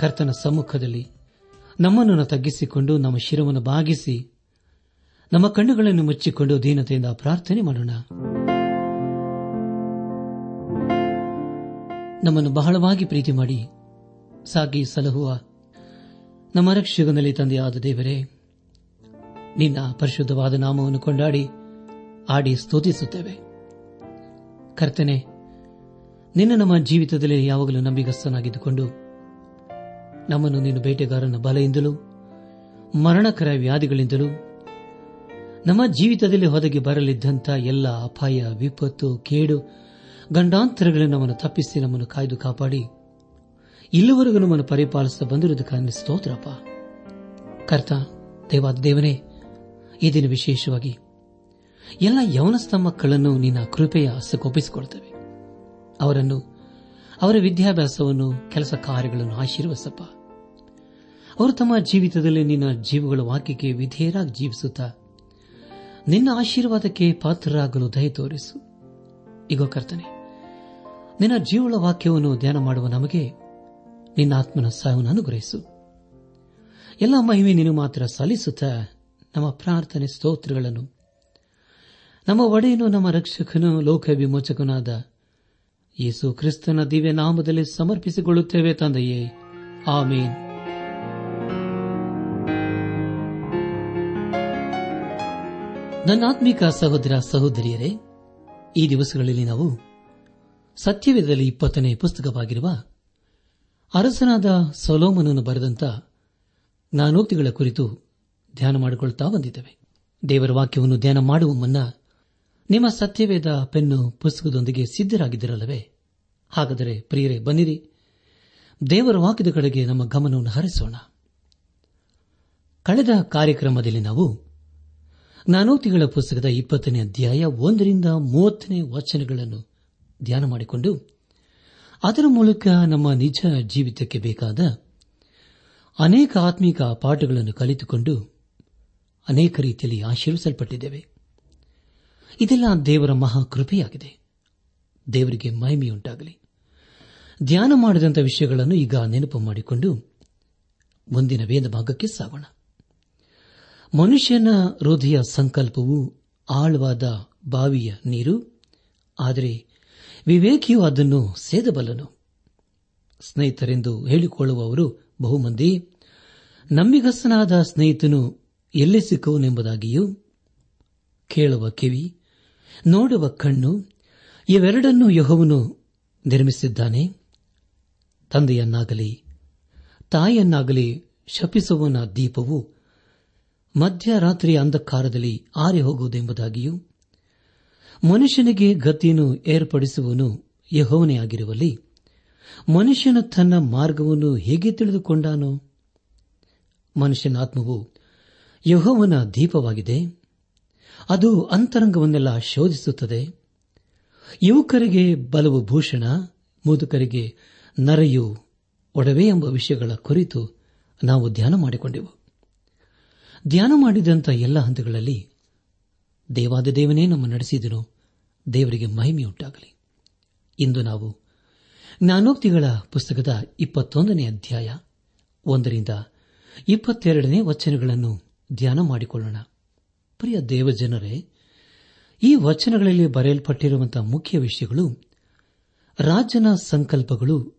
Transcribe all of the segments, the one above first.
ಕರ್ತನ ಸಮ್ಮುಖದಲ್ಲಿ ನಮ್ಮನ್ನು ತಗ್ಗಿಸಿಕೊಂಡು ನಮ್ಮ ಶಿರವನ್ನು ಬಾಗಿಸಿ ನಮ್ಮ ಕಣ್ಣುಗಳನ್ನು ಮುಚ್ಚಿಕೊಂಡು ದೀನತೆಯಿಂದ ಪ್ರಾರ್ಥನೆ ಮಾಡೋಣ. ನಮ್ಮನ್ನು ಬಹಳವಾಗಿ ಪ್ರೀತಿ ಮಾಡಿ. ಸಾಗಿ ಸಲಹುವ ನಮ್ಮ ರಕ್ಷಕನಲ್ಲಿ ತಂದೆಯಾದ ದೇವರೇ, ನಿನ್ನ ಪರಿಶುದ್ಧವಾದ ನಾಮವನ್ನು ಕೊಂಡಾಡಿ, ಆಡಿ ಸ್ತೋತಿಸುತ್ತೇವೆ. ಕರ್ತನೆ, ನಿನ್ನ ನಮ್ಮ ಜೀವಿತದಲ್ಲಿ ಯಾವಾಗಲೂ ನಂಬಿಗಸ್ತನಾಗಿದ್ದುಕೊಂಡು ನಮ್ಮನ್ನು ನೀನು ಬೇಟೆಗಾರನ ಬಲೆಯಿಂದಲೂ, ಮರಣಕರ ವ್ಯಾಧಿಗಳಿಂದಲೂ, ನಮ್ಮ ಜೀವಿತದಲ್ಲಿ ಹೊದಗಿ ಬರಲಿದ್ದಂಥ ಎಲ್ಲ ಅಪಾಯ, ವಿಪತ್ತು, ಕೇಡು ಗಂಡಾಂತರಗಳನ್ನು ನಮ್ಮನ್ನು ತಪ್ಪಿಸಿ ನಮ್ಮನ್ನು ಕಾಯ್ದು ಕಾಪಾಡಿ. ಇಲ್ಲಿವರೆಗೂ ನಮ್ಮನ್ನು ಪರಿಪಾಲಿಸ ಬಂದಿರುವುದಕ್ಕೆ ಸ್ತೋತ್ರಪ್ಪ. ಕರ್ತ ದೇವಾದ ದೇವನೇ ಈ ದಿನ ವಿಶೇಷವಾಗಿ ಎಲ್ಲ ಯವನಸ್ಥ ಮಕ್ಕಳನ್ನು ನಿನ್ನ ಕೃಪೆಯ ಹಸ್ತಕ್ಕೊಪ್ಪಿಸಿಕೊಳ್ತೇವೆ ಅವರನ್ನು, ಅವರ ವಿದ್ಯಾಭ್ಯಾಸವನ್ನು, ಕೆಲಸ ಕಾರ್ಯಗಳನ್ನು ಆಶೀರ್ವಸಪ್ಪ ಅವರು ತಮ್ಮ ಜೀವಿತದಲ್ಲಿ ನಿನ್ನ ಜೀವಗಳ ವಾಕ್ಯಕ್ಕೆ ವಿಧೇಯರಾಗಿ ಜೀವಿಸುತ್ತಾ ನಿನ್ನ ಆಶೀರ್ವಾದಕ್ಕೆ ಪಾತ್ರರಾಗಲು ದಯ ತೋರಿಸು. ಈಗ ಕರ್ತನೆ, ನಿನ್ನ ಜೀವಳ ವಾಕ್ಯವನ್ನು ಧ್ಯಾನ ಮಾಡುವ ನಮಗೆ ನಿನ್ನ ಆತ್ಮನ ಸಾವನ್ನು ಅನುಗ್ರಹಿಸು. ಎಲ್ಲ ಮಹಿಮೆ ನೀನು ಮಾತ್ರ ಸಲ್ಲಿಸುತ್ತಾ ನಮ್ಮ ಪ್ರಾರ್ಥನೆ ಸ್ತೋತ್ರಗಳನ್ನು. ನಮ್ಮ ಒಡೆಯನು, ನಮ್ಮ ರಕ್ಷಕನು ಲೋಕ ವಿಮೋಚಕನಾದ ಯೇಸು ಕ್ರಿಸ್ತನ ದಿವ್ಯ ನಾಮದಲ್ಲಿ ಸಮರ್ಪಿಸಿಕೊಳ್ಳುತ್ತೇವೆ ತಂದೆಯೇ. ಆಮೇನ್. ನನ್ನಾತ್ಮಿಕ ಸಹೋದರ ಸಹೋದರಿಯರೇ, ಈ ದಿವಸಗಳಲ್ಲಿ ನಾವು ಸತ್ಯವೇದದಲ್ಲಿ ಇಪ್ಪತ್ತನೇ ಪುಸ್ತಕವಾಗಿರುವ ಅರಸನಾದ ಸೊಲೋಮನನ್ನು ಬರೆದಂತ ನಾನೋಕ್ತಿಗಳ ಕುರಿತು ಧ್ಯಾನ ಮಾಡಿಕೊಳ್ತಾ ಬಂದಿದ್ದೇವೆ. ದೇವರ ವಾಕ್ಯವನ್ನು ಧ್ಯಾನ ಮಾಡುವ ಮುನ್ನ ನಿಮ್ಮ ಸತ್ಯವೇದ ಪೆನ್ನು ಪುಸ್ತಕದೊಂದಿಗೆ ಸಿದ್ದರಾಗಿದ್ದಿರಲ್ಲವೇ ಹಾಗಾದರೆ ಪ್ರಿಯರೇ, ಬನ್ನಿರಿ. ದೇವರ ವಾಕ್ಯದ ಕಡೆಗೆ ನಮ್ಮ ಗಮನವನ್ನು ಹರಿಸೋಣ. ಕಳೆದ ಕಾರ್ಯಕ್ರಮದಲ್ಲಿ ನಾವು ಜ್ಞಾನೋಕ್ತಿಗಳ ಪುಸ್ತಕದ ಇಪ್ಪತ್ತನೇ ಅಧ್ಯಾಯ ಒಂದರಿಂದ ಮೂವತ್ತನೇ ವಚನಗಳನ್ನು ಧ್ಯಾನ ಮಾಡಿಕೊಂಡು ಅದರ ಮೂಲಕ ನಮ್ಮ ನಿಜ ಜೀವಿತಕ್ಕೆ ಬೇಕಾದ ಅನೇಕ ಆತ್ಮೀಕ ಪಾಠಗಳನ್ನು ಕಲಿತುಕೊಂಡು ಅನೇಕ ರೀತಿಯಲ್ಲಿ ಆಶೀರ್ವಿಸಲ್ಪಟ್ಟಿದ್ದೇವೆ. ಇದೆಲ್ಲ ದೇವರ ಮಹಾಕೃಪೆಯಾಗಿದೆ. ದೇವರಿಗೆ ಮಹಿಮೆಯುಂಟಾಗಲಿ. ಧ್ಯಾನ ಮಾಡಿದಂಥ ವಿಷಯಗಳನ್ನು ಈಗ ನೆನಪು ಮಾಡಿಕೊಂಡು ಮುಂದಿನ ವೇದ ಭಾಗಕ್ಕೆ ಸಾಗೋಣ. ಮನುಷ್ಯನ ಹೃದಯ ಸಂಕಲ್ಪವು ಆಳವಾದ ಬಾವಿಯ ನೀರು, ಆದರೆ ವಿವೇಕಿಯು ಅದನ್ನು ಸೇದಬಲ್ಲನು. ಸ್ನೇಹಿತರೆಂದು ಹೇಳಿಕೊಳ್ಳುವವರು ಬಹುಮಂದಿ, ನಂಬಿಗಸ್ತನಾದ ಸ್ನೇಹಿತನು ಎಲ್ಲಿ ಸಿಕ್ಕವನೆಂಬುದಾಗಿಯೂ, ಕೇಳುವ ಕಿವಿ, ನೋಡುವ ಕಣ್ಣು, ಇವೆರಡನ್ನೂ ಯಹೋವನು ನಿರ್ಮಿಸಿದ್ದಾನೆ. ತಂದೆಯನ್ನಾಗಲಿ ತಾಯಿಯನ್ನಾಗಲಿ ಶಪಿಸುವನ ದೀಪವು ಮಧ್ಯರಾತ್ರಿಯ ಅಂಧಕಾರದಲ್ಲಿ ಆರಿ ಹೋಗುವುದೆಂಬುದಾಗಿಯೂ, ಮನುಷ್ಯನಿಗೆ ಗತಿಯನ್ನು ಏರ್ಪಡಿಸುವನು ಯಹೋವನೇ ಆಗಿರುವಲ್ಲಿ, ಮನುಷ್ಯನು ತನ್ನ ಮಾರ್ಗವನ್ನು ಹೇಗೆ ತಿಳಿದುಕೊಂಡಾನೋ, ಮನುಷ್ಯನ ಆತ್ಮವು ಯಹೋವನ ದೀಪವಾಗಿದೆ. ಅದು ಅಂತರಂಗವನ್ನೆಲ್ಲ ಶೋಧಿಸುತ್ತದೆ. ಯುವಕರಿಗೆ ಬಲವು ಭೂಷಣ ಮುದುಕರಿಗೆ ನರೆಯು ಒಡವೆ ಎಂಬ ವಿಷಯಗಳ ಕುರಿತು ನಾವು ಧ್ಯಾನ ಮಾಡಿಕೊಂಡೆವು. ಧ್ಯಾನ ಮಾಡಿದಂಥ ಎಲ್ಲ ಹಂತಗಳಲ್ಲಿ ದೇವಾದ ದೇವನೇ ನಮ್ಮ ನಡೆಸಿದನು, ದೇವರಿಗೆ ಮಹಿಮೆಯುಂಟಾಗಲಿ. ಇಂದು ನಾವು ಜ್ಞಾನೋಕ್ತಿಗಳ ಪುಸ್ತಕದ ಇಪ್ಪತ್ತೊಂದನೇ ಅಧ್ಯಾಯ, ಒಂದರಿಂದ ಇಪ್ಪತ್ತೆರಡನೇ ವಚನಗಳನ್ನು ಧ್ಯಾನ ಮಾಡಿಕೊಳ್ಳೋಣ. ಪ್ರಿಯ ದೇವಜನರೇ, ಈ ವಚನಗಳಲ್ಲಿ ಬರೆಯಲ್ಪಟ್ಟಿರುವಂತಹ ಮುಖ್ಯ ವಿಷಯಗಳು, ರಾಜನ ಸಂಕಲ್ಪಗಳು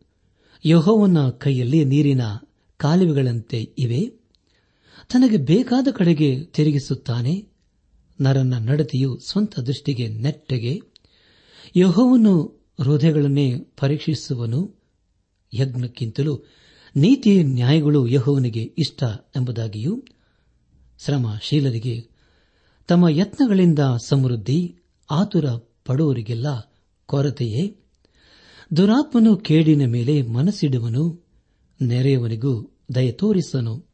ಯಹೋವನ ಕೈಯಲ್ಲಿ ನೀರಿನ ಕಾಲುವೆಗಳಂತೆ ಇವೆ. ತನಗೆ ಬೇಕಾದ ಕಡೆಗೆ ತಿರುಗಿಸುತ್ತಾನೆ. ನರನ ನಡತೆಯು ಸ್ವಂತ ದೃಷ್ಟಿಗೆ ನೆಟ್ಟಗೆ. ಯಹೋವನ್ನು ಹೃದಯಗಳನ್ನೇ ಪರೀಕ್ಷಿಸುವನು. ಯಜ್ಞಕ್ಕಿಂತಲೂ ನೀತಿ ನ್ಯಾಯಗಳು ಯಹೋವನಿಗೆ ಇಷ್ಟ ಎಂಬುದಾಗಿಯೂ ಶ್ರಮಶೀಲರಿಗೆ ತಮ್ಮ ಯತ್ನಗಳಿಂದ ಸಮೃದ್ಧಿ, ಆತುರ ಪಡುವರಿಗೆಲ್ಲ ಕೊರತೆಯೇ. ದುರಾತ್ಮನು ಕೇಡಿನ ಮೇಲೆ ಮನಸ್ಸಿಡುವನು. ನೆರೆಯವನಿಗೂ ದಯ ತೋರಿಸನು.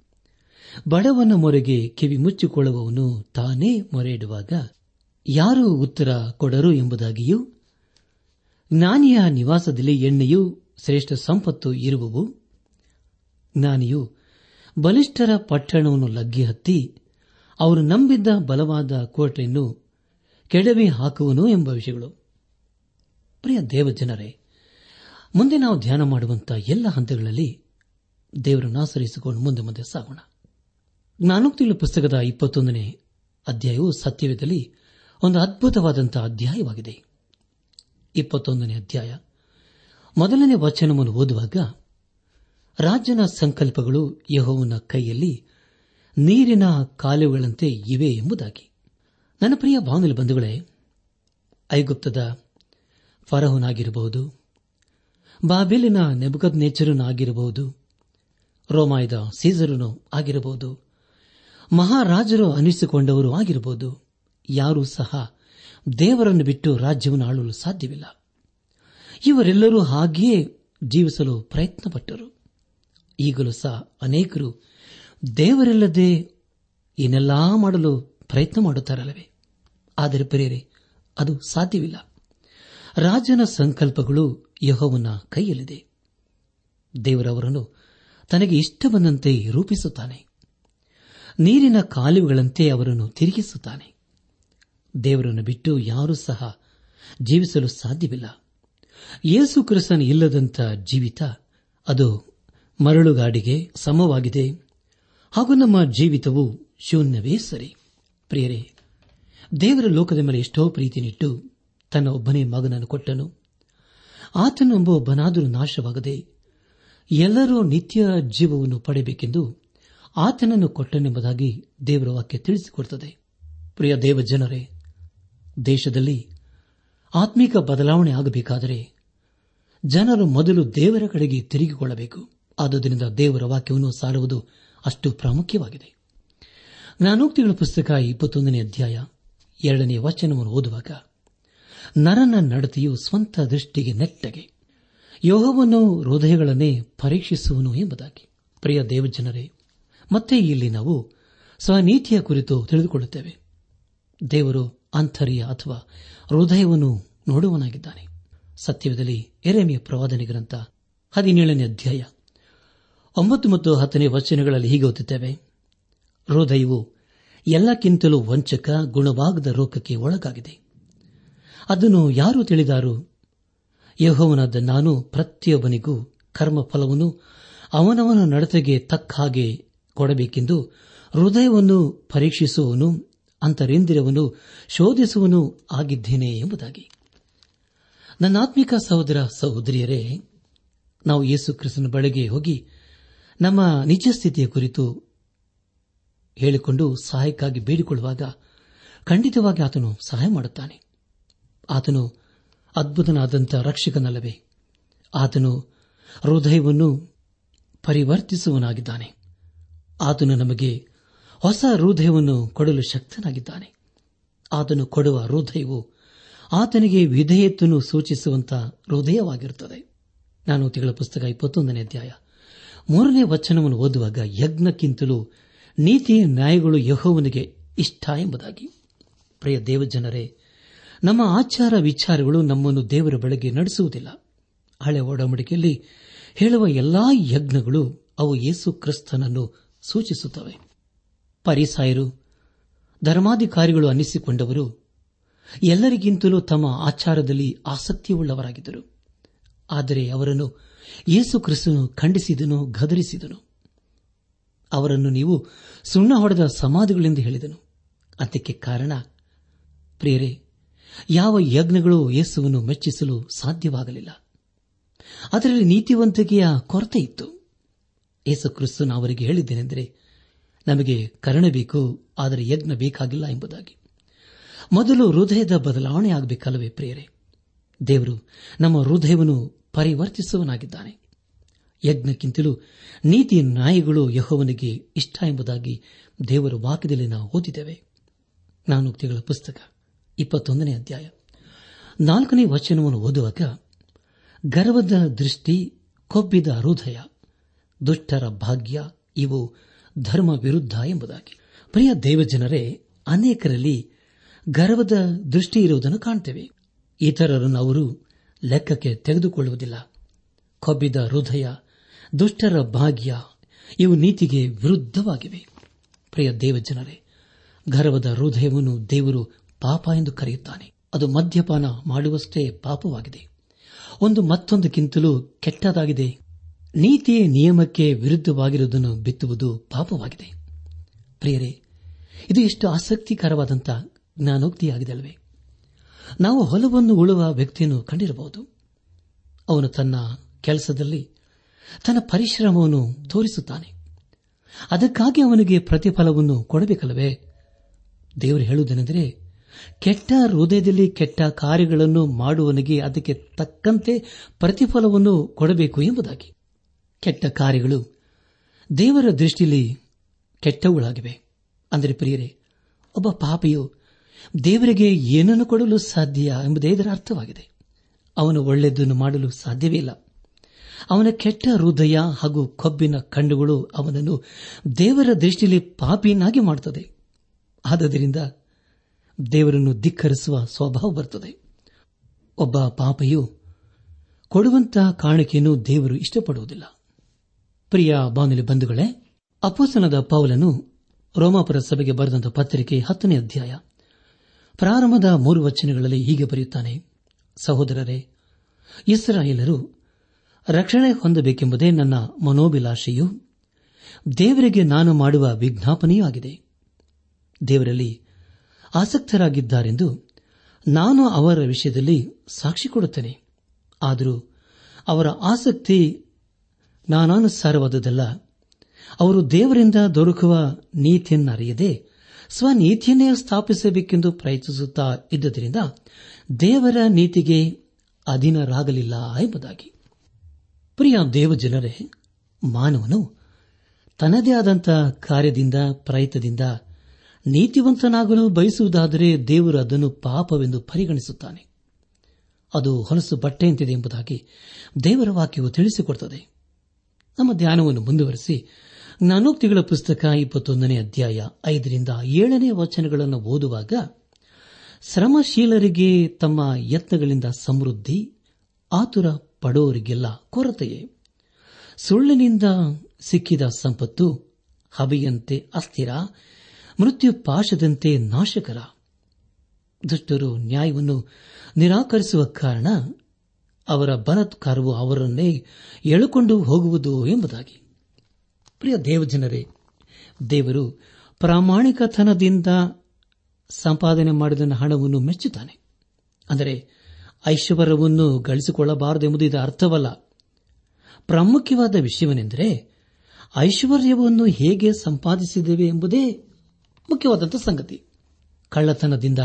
ಬಡವನ ಮೊರೆಗೆ ಕಿವಿ ಮುಚ್ಚಿಕೊಳ್ಳುವವನು ತಾನೇ ಮೊರೆ ಇಡುವಾಗ ಯಾರು ಉತ್ತರ ಕೊಡರು ಎಂಬುದಾಗಿಯೂ, ಜ್ಞಾನಿಯ ನಿವಾಸದಲ್ಲಿ ಎಣ್ಣೆಯೂ ಶ್ರೇಷ್ಠ ಸಂಪತ್ತು ಇರುವವು. ಜ್ಞಾನಿಯು ಬಲಿಷ್ಠರ ಪಟ್ಟಣವನ್ನು ಲಗ್ಗೆ ಹತ್ತಿ ಅವರು ನಂಬಿದ್ದ ಬಲವಾದ ಕೋಟೆಯನ್ನು ಕೆಡವಿ ಹಾಕುವನು ಎಂಬ ವಿಷಯಗಳು. ಪ್ರಿಯ ದೇವಜನರೇ, ಮುಂದೆ ನಾವು ಧ್ಯಾನ ಮಾಡುವಂತಹ ಎಲ್ಲ ಹಂತಗಳಲ್ಲಿ ದೇವರನ್ನು ಆಚರಿಸಿಕೊಂಡು ಮುಂದೆ ಮುಂದೆ ಸಾಗೋಣ. ಜ್ಞಾನೋಕ್ತಿಗಳ ಪುಸ್ತಕದ ಇಪ್ಪತ್ತೊಂದನೇ ಅಧ್ಯಾಯವು ಸತ್ಯವೇದಲ್ಲಿ ಒಂದು ಅದ್ಭುತವಾದಂತಹ ಅಧ್ಯಾಯವಾಗಿದೆ. ಇಪ್ಪತ್ತೊಂದನೇ ಅಧ್ಯಾಯ. ಮೊದಲನೇ ವಚನವನ್ನು ಓದುವಾಗ ರಾಜನ ಸಂಕಲ್ಪಗಳು ಯಹೋವನ ಕೈಯಲ್ಲಿ ನೀರಿನ ಕಾಲುಗಳಂತೆ ಇವೆ ಎಂಬುದಾಗಿ. ನನ್ನ ಪ್ರಿಯ ಬಾಂಧವ ಬಂಧುಗಳೇ, ಐಗುಪ್ತದ ಫರಹನಾಗಿರಬಹುದು ಬಾಬೆಲಿನ ಆಗಿರಬಹುದು ರೋಮಾಯದ ಸೀಸರನು ಆಗಿರಬಹುದು ಮಹಾರಾಜರು ಅನಿಸಿಕೊಂಡವರು ಆಗಿರಬಹುದು. ಯಾರೂ ಸಹ ದೇವರನ್ನು ಬಿಟ್ಟು ರಾಜ್ಯವನ್ನು ಆಳಲು ಸಾಧ್ಯವಿಲ್ಲ. ಇವರೆಲ್ಲರೂ ಹಾಗೆಯೇ ಜೀವಿಸಲು ಪ್ರಯತ್ನಪಟ್ಟರು. ಈಗಲೂ ಸಹ ಅನೇಕರು ದೇವರಿಲ್ಲದೆ ಏನೆಲ್ಲಾ ಮಾಡಲು ಪ್ರಯತ್ನ ಮಾಡುತ್ತಾರಲ್ಲವೇ? ಆದರೆ ಪ್ರೇರೆ ಅದು ಸಾಧ್ಯವಿಲ್ಲ. ರಾಜನ ಸಂಕಲ್ಪಗಳು ಯಹೋವನ ಕೈಯಲ್ಲಿದೆ. ದೇವರವರನ್ನು ತನಗೆ ಇಷ್ಟ ಬಂದಂತೆ ರೂಪಿಸುತ್ತಾನೆ. ನೀರಿನ ಕಾಲುವೆಗಳಂತೆ ಅವರನ್ನು ತಿರುಗಿಸುತ್ತಾನೆ. ದೇವರನ್ನು ಬಿಟ್ಟು ಯಾರೂ ಸಹ ಜೀವಿಸಲು ಸಾಧ್ಯವಿಲ್ಲ. ಯೇಸು ಕ್ರಿಸ್ತನ್ ಇಲ್ಲದಂಥ ಜೀವಿತ, ಅದು ಮರಳುಗಾಡಿಗೆ ಸಮವಾಗಿದೆ. ಹಾಗೂ ನಮ್ಮ ಜೀವಿತವು ಶೂನ್ಯವೇ ಸರಿ. ಪ್ರಿಯರೇ, ದೇವರ ಲೋಕದ ಮೇಲೆ ಎಷ್ಟೋ ಪ್ರೀತಿನಿಟ್ಟು ತನ್ನ ಒಬ್ಬನೇ ಮಗನನ್ನು ಕೊಟ್ಟನು. ಆತನೊಬ್ಬ ಒಬ್ಬನಾದರೂ ನಾಶವಾಗದೆ ಎಲ್ಲರೂ ನಿತ್ಯ ಜೀವವನ್ನು ಪಡೆಯಬೇಕೆಂದು ಆತನನ್ನು ಕೊಟ್ಟನೆಂಬುದಾಗಿ ದೇವರ ವಾಕ್ಯ ತಿಳಿಸಿಕೊಡುತ್ತದೆ. ಪ್ರಿಯ ದೇವ ಜನರೇ ದೇಶದಲ್ಲಿ ಆತ್ಮಿಕ ಬದಲಾವಣೆ ಆಗಬೇಕಾದರೆ ಜನರು ಮೊದಲು ದೇವರ ಕಡೆಗೆ ತಿರುಗಿಕೊಳ್ಳಬೇಕು. ಆದುದರಿಂದ ದೇವರ ವಾಕ್ಯವನ್ನು ಸಾರುವುದು ಅಷ್ಟು ಪ್ರಾಮುಖ್ಯವಾಗಿದೆ. ಜ್ಞಾನೋಕ್ತಿಗಳ ಪುಸ್ತಕ ಇಪ್ಪತ್ತೊಂದನೇ ಅಧ್ಯಾಯ ಎರಡನೇ ವಚನವನ್ನು ಓದುವಾಗ, ನರನ ನಡತೆಯು ಸ್ವಂತ ದೃಷ್ಟಿಗೆ ನೆಟ್ಟಗೆ. ಯೋಹವನ್ನು ಹೃದಯಗಳನ್ನೇ ಪರೀಕ್ಷಿಸುವನು ಎಂಬುದಾಗಿ. ಪ್ರಿಯ ದೇವಜನರೇ ಮತ್ತೆ ಇಲ್ಲಿ ನಾವು ಸ್ವನೀತಿಯ ಕುರಿತು ತಿಳಿದುಕೊಳ್ಳುತ್ತೇವೆ. ದೇವರು ಅಂತರ್ಯ ಅಥವಾ ಹೃದಯವನ್ನು ನೋಡುವನಾಗಿದ್ದಾನೆ ಸತ್ಯದಲ್ಲಿ ಎರೆಮೆಯ ಪ್ರವಾದನೆ ಗ್ರಂಥ ಹದಿನೇಳನೇ ಅಧ್ಯಾಯ. ಒಂಬತ್ತು ಮತ್ತು ಹತ್ತನೇ ವಚನಗಳಲ್ಲಿ ಹೀಗೆ ಓದುತ್ತೇವೆ. ಹೃದಯವು ಎಲ್ಲಕ್ಕಿಂತಲೂ ವಂಚಕ, ಗುಣವಾಗದ ರೋಗಕ್ಕೆ ಒಳಗಾಗಿದೆ. ಅದನ್ನು ಯಾರು ತಿಳಿದಾರು? ಯಹೋವನಾದ ನಾನು ಪ್ರತಿಯೊಬ್ಬನಿಗೂ ಕರ್ಮಫಲವನ್ನು ಅವನವನ ನಡತೆಗೆ ತಕ್ಕ ಹಾಗೆ ಕೊಡಬೇಕೆಂದು ಹೃದಯವನ್ನು ಪರೀಕ್ಷಿಸುವವನು ಅಂತರೇಂದಿರವನ್ನು ಶೋಧಿಸುವನು ಆಗಿದ್ದೇನೆ ಎಂಬುದಾಗಿ. ನನ್ನ ಆತ್ಮಿಕ ಸಹೋದರ ಸಹೋದರಿಯರೇ, ನಾವು ಯೇಸು ಕ್ರಿಸ್ತನ ಬಳಿಗೆ ಹೋಗಿ ನಮ್ಮ ನಿಜ ಸ್ಥಿತಿಯ ಕುರಿತು ಹೇಳಿಕೊಂಡು ಸಹಾಯಕ್ಕಾಗಿ ಬೇಡಿಕೊಳ್ಳುವಾಗ ಖಂಡಿತವಾಗಿ ಆತನು ಸಹಾಯ ಮಾಡುತ್ತಾನೆ. ಆತನು ಅದ್ಭುತನಾದಂಥ ರಕ್ಷಕನಲ್ಲವೇ. ಆತನು ಹೃದಯವನ್ನು ಪರಿವರ್ತಿಸುವನಾಗಿದ್ದಾನೆ ಆತನು ನಮಗೆ ಹೊಸ ಹೃದಯವನ್ನು ಕೊಡಲು ಶಕ್ತನಾಗಿದ್ದಾನೆ. ಆತನು ಕೊಡುವ ಹೃದಯವು ಆತನಿಗೆ ವಿಧೇಯತ್ವವನ್ನು ಸೂಚಿಸುವಂತಹ ಹೃದಯವಾಗಿರುತ್ತದೆ. ನಾನು ತಿಂಗಳ ಪುಸ್ತಕ ಇಪ್ಪತ್ತೊಂದನೇ ಅಧ್ಯಾಯ ಮೂರನೇ ವಚನವನ್ನು ಓದುವಾಗ ಯಜ್ಞಕ್ಕಿಂತಲೂ ನೀತಿ ನ್ಯಾಯಗಳು ಯಹೋವನಿಗೆ ಇಷ್ಟ ಎಂಬುದಾಗಿ. ಪ್ರಿಯ ದೇವಜನರೇ, ನಮ್ಮ ಆಚಾರ ವಿಚಾರಗಳು ನಮ್ಮನ್ನು ದೇವರ ಬಳಿಗೆ ನಡೆಸುವುದಿಲ್ಲ. ಹಳೆ ಒಡಂಬಡಿಕೆಯಲ್ಲಿ ಹೇಳುವ ಎಲ್ಲಾ ಯಜ್ಞಗಳು ಅವು ಯೇಸು ಕ್ರಿಸ್ತನನ್ನು ಸೂಚಿಸುತ್ತವೆ. ಪರಿಸಾಯರು, ಧರ್ಮಾಧಿಕಾರಿಗಳು ಅನ್ನಿಸಿಕೊಂಡವರು, ಎಲ್ಲರಿಗಿಂತಲೂ ತಮ್ಮ ಆಚಾರದಲ್ಲಿ ಆಸಕ್ತಿಯುಳ್ಳವರಾಗಿದ್ದರು. ಆದರೆ ಅವರನ್ನು ಯೇಸು ಕ್ರಿಸ್ತನು ಖಂಡಿಸಿದನು, ಗದರಿಸಿದನು. ಅವರನ್ನು ನೀವು ಸುಣ್ಣ ಹೊಡೆದ ಸಮಾಧಿಗಳೆಂದು ಹೇಳಿದನು. ಅದಕ್ಕೆ ಕಾರಣ, ಪ್ರಿಯರೇ, ಯಾವ ಯಜ್ಞಗಳು ಯೇಸುವನ್ನು ಮೆಚ್ಚಿಸಲು ಸಾಧ್ಯವಾಗಲಿಲ್ಲ. ಅದರಲ್ಲಿ ನೀತಿವಂತಿಕೆಯ ಕೊರತೆ ಇತ್ತು. ಯೇಸು ಕ್ರಿಸ್ತನು ಅವರಿಗೆ ಹೇಳಿದ್ದೇನೆಂದರೆ, ನಮಗೆ ಕರುಣೆ ಬೇಕು, ಆದರೆ ಯಜ್ಞ ಬೇಕಾಗಿಲ್ಲ ಎಂಬುದಾಗಿ. ಮೊದಲು ಹೃದಯದ ಬದಲಾವಣೆ ಆಗಬೇಕಲ್ಲವೇ ಪ್ರಿಯರೇ? ದೇವರು ನಮ್ಮ ಹೃದಯವನ್ನು ಪರಿವರ್ತಿಸುವನಾಗಿದ್ದಾನೆ ಯಜ್ಞಕ್ಕಿಂತಲೂ ನೀತಿ ನ್ಯಾಯಗಳು ಯಹೋವನಿಗೆ ಇಷ್ಟ ಎಂಬುದಾಗಿ ದೇವರ ವಾಕ್ಯದಲ್ಲಿ ನಾವು ಓದಿದ್ದೇವೆ. ನಾನುಕ್ತಿಗಳ ಪುಸ್ತಕ, ಇಪ್ಪತ್ತೊಂದನೇ ಅಧ್ಯಾಯ. ನಾಲ್ಕನೇ ವಚನವನ್ನು ಓದುವಾಗ, ಗರ್ವದ ದೃಷ್ಟಿ, ಕೊಬ್ಬಿದ ಹೃದಯ. ದುಷ್ಟರ ಭಾಗ್ಯ ಇವು ಧರ್ಮ ವಿರುದ್ಧ ಎಂಬುದಾಗಿ. ಪ್ರಿಯ ದೇವಜನರೇ, ಅನೇಕರಲ್ಲಿ ಗರ್ವದ ದೃಷ್ಟಿ ಇರುವುದನ್ನು ಕಾಣುತ್ತೇವೆ ಇತರರನ್ನು ಅವರು ಲೆಕ್ಕಕ್ಕೆ ತೆಗೆದುಕೊಳ್ಳುವುದಿಲ್ಲ. ಕೊಬ್ಬಿದ ಹೃದಯ, ದುಷ್ಟರ ಭಾಗ್ಯ, ಇವು ನೀತಿಗೆ ವಿರುದ್ಧವಾಗಿವೆ. ಪ್ರಿಯ ದೇವಜನರೇ, ಗರ್ವದ ಹೃದಯವನ್ನು ದೇವರು ಪಾಪ ಎಂದು ಕರೆಯುತ್ತಾನೆ. ಅದು ಮದ್ಯಪಾನ ಮಾಡುವಷ್ಟೇ ಪಾಪವಾಗಿದೆ. ಒಂದು ಮತ್ತೊಂದಕ್ಕಿಂತಲೂ ಕೆಟ್ಟದಾಗಿದೆ. ನೀತಿಯ ನಿಯಮಕ್ಕೆ ವಿರುದ್ಧವಾಗಿರುವುದನ್ನು ಬಿತ್ತುವುದು ಪಾಪವಾಗಿದೆ. ಪ್ರಿಯರೇ, ಇದು ಎಷ್ಟು ಆಸಕ್ತಿಕರವಾದಂಥ ಜ್ಞಾನೋಕ್ತಿಯಾಗಿದೆ ಅಲ್ವೇ ನಾವು ಹೊಲವನ್ನು ಉಳುವ ವ್ಯಕ್ತಿಯನ್ನು ಕಂಡಿರಬಹುದು. ಅವನು ತನ್ನ ಕೆಲಸದಲ್ಲಿ ತನ್ನ ಪರಿಶ್ರಮವನ್ನು ತೋರಿಸುತ್ತಾನೆ. ಅದಕ್ಕಾಗಿ ಅವನಿಗೆ ಪ್ರತಿಫಲವನ್ನು ಕೊಡಬೇಕಲ್ಲವೇ? ದೇವರು ಹೇಳುವುದೇನೆಂದರೆ, ಕೆಟ್ಟ ಹೃದಯದಲ್ಲಿ ಕೆಟ್ಟ ಕಾರ್ಯಗಳನ್ನು ಮಾಡುವವನಿಗೆ ಅದಕ್ಕೆ ತಕ್ಕಂತೆ ಪ್ರತಿಫಲವನ್ನು ಕೊಡಬೇಕು ಎಂಬುದಾಗಿ. ಕೆಟ್ಟ ಕಾರ್ಯಗಳು ದೇವರ ದೃಷ್ಟಿಯಲ್ಲಿ ಕೆಟ್ಟವುಗಳಾಗಿವೆ. ಅಂದರೆ ಪ್ರಿಯರೇ, ಒಬ್ಬ ಪಾಪಿಯು ದೇವರಿಗೆ ಏನನ್ನು ಕೊಡಲು ಸಾಧ್ಯ ಎಂಬುದೇ ಇದರ ಅರ್ಥವಾಗಿದೆ. ಅವನು ಒಳ್ಳೆಯದನ್ನು ಮಾಡಲು ಸಾಧ್ಯವೇ ಇಲ್ಲ. ಅವನ ಕೆಟ್ಟ ಹೃದಯ ಹಾಗೂ ಕೊಬ್ಬಿನ ಕಣ್ಣುಗಳು ಅವನನ್ನು ದೇವರ ದೃಷ್ಟಿಯಲ್ಲಿ ಪಾಪಿಯನ್ನಾಗಿ ಮಾಡುತ್ತದೆ. ಆದ್ದರಿಂದ ದೇವರನ್ನು ಧಿಕ್ಕರಿಸುವ ಸ್ವಭಾವ ಬರುತ್ತದೆ. ಒಬ್ಬ ಪಾಪಿಯು ಕೊಡುವಂತಹ ಕಾಣಿಕೆಯನ್ನು ದೇವರು ಇಷ್ಟಪಡುವುದಿಲ್ಲ. ಪ್ರಿಯ ಬಾನುಲಿ ಬಂಧುಗಳೇ ಅಪೋಸನದ ಪೌಲನು ರೋಮಾಪುರ ಸಭೆಗೆ ಬರೆದಂತಹ ಪತ್ರಿಕೆ ಹತ್ತನೇ ಅಧ್ಯಾಯ. ಪ್ರಾರಂಭದ ಮೂರು ವಚನಗಳಲ್ಲಿ ಹೀಗೆ ಬರೆಯುತ್ತಾನೆ, ಸಹೋದರರೇ, ಇಸ್ರಾಯೇಲರು ರಕ್ಷಣೆ ಹೊಂದಬೇಕೆಂಬುದೇ ನನ್ನ ಮನೋಭಿಲಾಷೆಯು. ದೇವರಿಗೆ ನಾನು ಮಾಡುವ ವಿಜ್ಞಾಪನೆಯೂ ಆಗಿದೆ ದೇವರಲ್ಲಿ ಆಸಕ್ತರಾಗಿದ್ದಾರೆಂದು ನಾನು ಅವರ ವಿಷಯದಲ್ಲಿ ಸಾಕ್ಷಿ ಕೊಡುತ್ತೇನೆ. ಆದರೂ ಅವರ ಆಸಕ್ತಿ ನಾನಾನುಸಾರವಾದುದಲ್ಲ ಅವರು ದೇವರಿಂದ ದೊರಕುವ ನೀತಿಯನ್ನರಿಯದೆ ಸ್ವನೀತಿಯನ್ನೇ ಸ್ಥಾಪಿಸಬೇಕೆಂದು ಪ್ರಯತ್ನಿಸುತ್ತಾ ಇದ್ದುದರಿಂದ ದೇವರ ನೀತಿಗೆ ಅಧೀನರಾಗಲಿಲ್ಲ ಎಂಬುದಾಗಿ. ಪ್ರಿಯ ದೇವಜನರೇ, ಮಾನವನು ತನ್ನದೇ ಆದಂಥ ಕಾರ್ಯದಿಂದ, ಪ್ರಯತ್ನದಿಂದ ನೀತಿವಂತನಾಗಲು ಬಯಸುವುದಾದರೆ ದೇವರು ಅದನ್ನು ಪಾಪವೆಂದು ಪರಿಗಣಿಸುತ್ತಾನೆ. ಅದು ಹೊಲಸು ಬಟ್ಟೆಯಂತಿದೆ ಎಂಬುದಾಗಿ ದೇವರ ವಾಕ್ಯವು ತಿಳಿಸಿಕೊಡುತ್ತದೆ. ನಮ್ಮ ಧ್ಯಾನವನ್ನು ಮುಂದುವರೆಸಿ ಜ್ಞಾನೋಕ್ತಿಗಳ ಪುಸ್ತಕ ಇಪ್ಪತ್ತೊಂದನೇ ಅಧ್ಯಾಯ ಐದರಿಂದ ಏಳನೇ ವಚನಗಳನ್ನು ಓದುವಾಗ ಶ್ರಮಶೀಲರಿಗೆ ತಮ್ಮ ಯತ್ನಗಳಿಂದ ಸಮೃದ್ಧಿ, ಆತುರ ಪಡೋರಿಗೆಲ್ಲ ಕೊರತೆಯೇ? ಸುಳ್ಳಿನಿಂದ ಸಿಕ್ಕಿದ ಸಂಪತ್ತು ಹಬೆಯಂತೆ ಅಸ್ಥಿರ, ಮೃತ್ಯು ಪಾಶದಂತೆ ನಾಶಕರ. ದುಷ್ಟರು ನ್ಯಾಯವನ್ನು ನಿರಾಕರಿಸುವ ಕಾರಣ ಅವರ ಬಲತ್ಕಾರವು ಅವರನ್ನೇ ಎಳುಕೊಂಡು ಹೋಗುವುದು ಎಂಬುದಾಗಿ. ಪ್ರಿಯ ದೇವಜನರೇ, ದೇವರು ಪ್ರಾಮಾಣಿಕತನದಿಂದ ಸಂಪಾದನೆ ಮಾಡಿದ ಹಣವನ್ನು ಮೆಚ್ಚುತ್ತಾನೆ ಅಂದರೆ, ಐಶ್ವರ್ಯವನ್ನು ಗಳಿಸಿಕೊಳ್ಳಬಾರದೆಂಬುದು ಇದರ ಅರ್ಥವಲ್ಲ. ಪ್ರಾಮುಖ್ಯವಾದ ವಿಷಯವೆಂದರೆ, ಐಶ್ವರ್ಯವನ್ನು ಹೇಗೆ ಸಂಪಾದಿಸಿದ್ದೇವೆ ಎಂಬುದೇ ಮುಖ್ಯವಾದಂಥ ಸಂಗತಿ. ಕಳ್ಳತನದಿಂದ,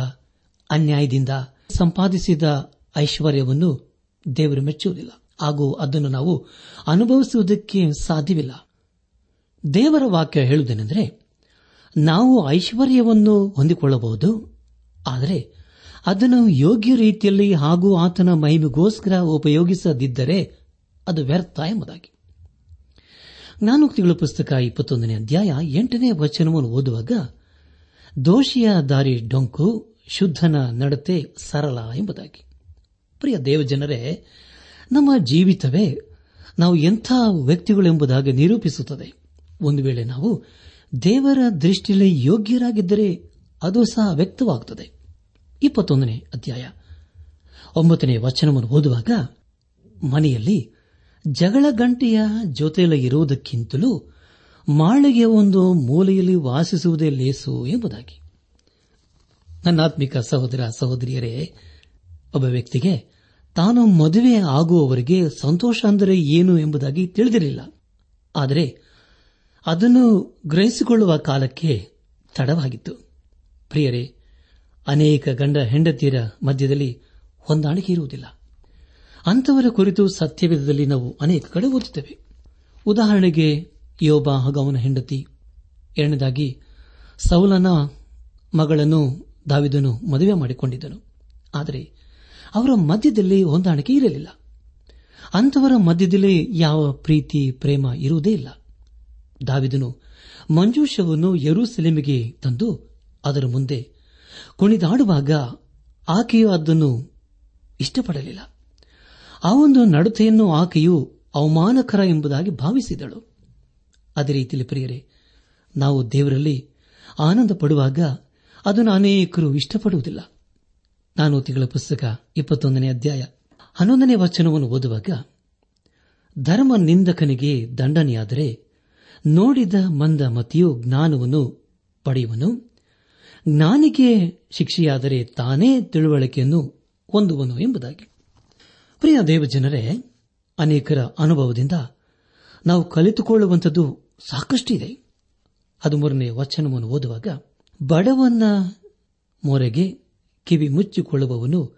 ಅನ್ಯಾಯದಿಂದ ಸಂಪಾದಿಸಿದ ಐಶ್ವರ್ಯವನ್ನು ದೇವರು ಮೆಚ್ಚುವುದಿಲ್ಲ. ಹಾಗೂ ಅದನ್ನು ನಾವು ಅನುಭವಿಸುವುದಕ್ಕೆ ಸಾಧ್ಯವಿಲ್ಲ. ದೇವರ ವಾಕ್ಯ ಹೇಳುವುದೇನೆಂದರೆ, ನಾವು ಐಶ್ವರ್ಯವನ್ನು ಹೊಂದಿಕೊಳ್ಳಬಹುದು, ಆದರೆ ಅದನ್ನು ಯೋಗ್ಯ ರೀತಿಯಲ್ಲಿ ಹಾಗೂ ಆತನ ಮಹಿಮೆಗೋಸ್ಕರ ಉಪಯೋಗಿಸದಿದ್ದರೆ ಅದು ವ್ಯರ್ಥ ಎಂಬುದಾಗಿ. ಜ್ಞಾನೋಕ್ತಿಗಳ ಪುಸ್ತಕ ಇಪ್ಪತ್ತೊಂದನೇ ಅಧ್ಯಾಯ ಎಂಟನೇ ವಚನವನ್ನು ಓದುವಾಗ, ದೋಷಿಯ ದಾರಿ ಡೊಂಕು ಶುದ್ಧನ ನಡತೆ ಸರಳ ಎಂಬುದಾಗಿ. ಪ್ರಿಯ ದೇವಜನರೇ, ನಮ್ಮ ಜೀವಿತವೇ ನಾವು ಎಂಥ ವ್ಯಕ್ತಿಗಳೆಂಬುದಾಗಿ ನಿರೂಪಿಸುತ್ತದೆ. ಒಂದು ವೇಳೆ ನಾವು ದೇವರ ದೃಷ್ಟಿಯಲ್ಲಿ ಯೋಗ್ಯರಾಗಿದ್ದರೆ ಅದು ಸಹ ವ್ಯಕ್ತವಾಗುತ್ತದೆ. ಇಪ್ಪತ್ತೊಂದನೇ ಅಧ್ಯಾಯ. ಒಂಬತ್ತನೇ ವಚನವನ್ನು ಓದುವಾಗ, ಮನೆಯಲ್ಲಿ ಜಗಳ ಗಂಟೆಯ ಜೊತೆಯಲ್ಲಿ ಇರುವುದಕ್ಕಿಂತಲೂ ಮಾಳಿಗೆ ಒಂದು ಮೂಲೆಯಲ್ಲಿ ವಾಸಿಸುವುದೇ ಲೇಸು ಎಂಬುದಾಗಿ. ನನ್ನಾತ್ಮಿಕ ಸಹೋದರ ಸಹೋದರಿಯರೇ, ಒಬ್ಬ ವ್ಯಕ್ತಿಗೆ ತಾನು ಮದುವೆ ಆಗುವವರಿಗೆ ಸಂತೋಷ ಅಂದರೆ ಏನು ಎಂಬುದಾಗಿ ತಿಳಿದಿರಲಿಲ್ಲ. ಆದರೆ ಅದನ್ನು ಗ್ರಹಿಸಿಕೊಳ್ಳುವ ಕಾಲಕ್ಕೆ ತಡವಾಗಿತ್ತು. ಪ್ರಿಯರೇ, ಅನೇಕ ಗಂಡ ಹೆಂಡತಿಯರ ಮಧ್ಯದಲ್ಲಿ ಹೊಂದಾಣಿಕೆ ಇರುವುದಿಲ್ಲ. ಅಂತವರ ಕುರಿತು ಸತ್ಯವೇಧದಲ್ಲಿ ನಾವು ಅನೇಕ ಕಡೆ ಓದುತ್ತೇವೆ. ಉದಾಹರಣೆಗೆ, ಯೋಬ ಹಾಗೂ ಹೆಂಡತಿ. ಎರಡನೇದಾಗಿ, ಸೌಲನ ಮಗಳನ್ನು ದಾವಿದನು ಮದುವೆ ಮಾಡಿಕೊಂಡಿದ್ದನು. ಆದರೆ ಅವರ ಮಧ್ಯದಲ್ಲಿ ಹೊಂದಾಣಿಕೆ ಇರಲಿಲ್ಲ. ಅಂಥವರ ಮಧ್ಯದಲ್ಲಿ ಯಾವ ಪ್ರೀತಿ, ಪ್ರೇಮ ಇರುವುದೇ ಇಲ್ಲ. ದಾವಿದನು ಮಂಜೂಷವನ್ನು ಯರೂಸೆಲೆಮಿಗೆ ತಂದು ಅದರ ಮುಂದೆ ಕುಣಿದಾಡುವಾಗ ಆಕೆಯು ಅದನ್ನು ಇಷ್ಟಪಡಲಿಲ್ಲ. ಆ ಒಂದು ನಡತೆಯನ್ನು ಆಕೆಯು ಅವಮಾನಕರ ಎಂಬುದಾಗಿ ಭಾವಿಸಿದಳು. ಅದೇ ರೀತಿಯಲ್ಲಿ ಪ್ರಿಯರೇ, ನಾವು ದೇವರಲ್ಲಿ ಆನಂದ ಪಡುವಾಗ ಅದನ್ನು ಅನೇಕರು ಇಷ್ಟಪಡುವುದಿಲ್ಲ. ನಾನು ತಿಂಗಳ ಪುಸ್ತಕ, ಇಪ್ಪತ್ತೊಂದನೇ ಅಧ್ಯಾಯ. ಹನ್ನೊಂದನೇ ವಚನವನ್ನು ಓದುವಾಗ ಧರ್ಮ ನಿಂದಕನಿಗೆ ದಂಡನೆಯಾದರೆ ನೋಡಿದ ಮಂದ ಮತಿಯು ಜ್ಞಾನವನ್ನು ಪಡೆಯುವನು, ಜ್ಞಾನಿಗೆ ಶಿಕ್ಷೆಯಾದರೆ ತಾನೇ ತಿಳುವಳಿಕೆಯನ್ನು ಹೊಂದುವನು ಎಂಬುದಾಗಿ. ಪ್ರಿಯ ದೇವಜನರೇ, ಅನೇಕರ ಅನುಭವದಿಂದ ನಾವು ಕಲಿತುಕೊಳ್ಳುವಂಥದ್ದು ಸಾಕಷ್ಟಿದೆ. ಹದಿಮೂರನೇ ವಚನವನ್ನು ಓದುವಾಗ, ಬಡವನ ಮೊರೆಗೆ ಕಿವಿ ಮುಚ್ಚಿಕೊಳ್ಳುವವನು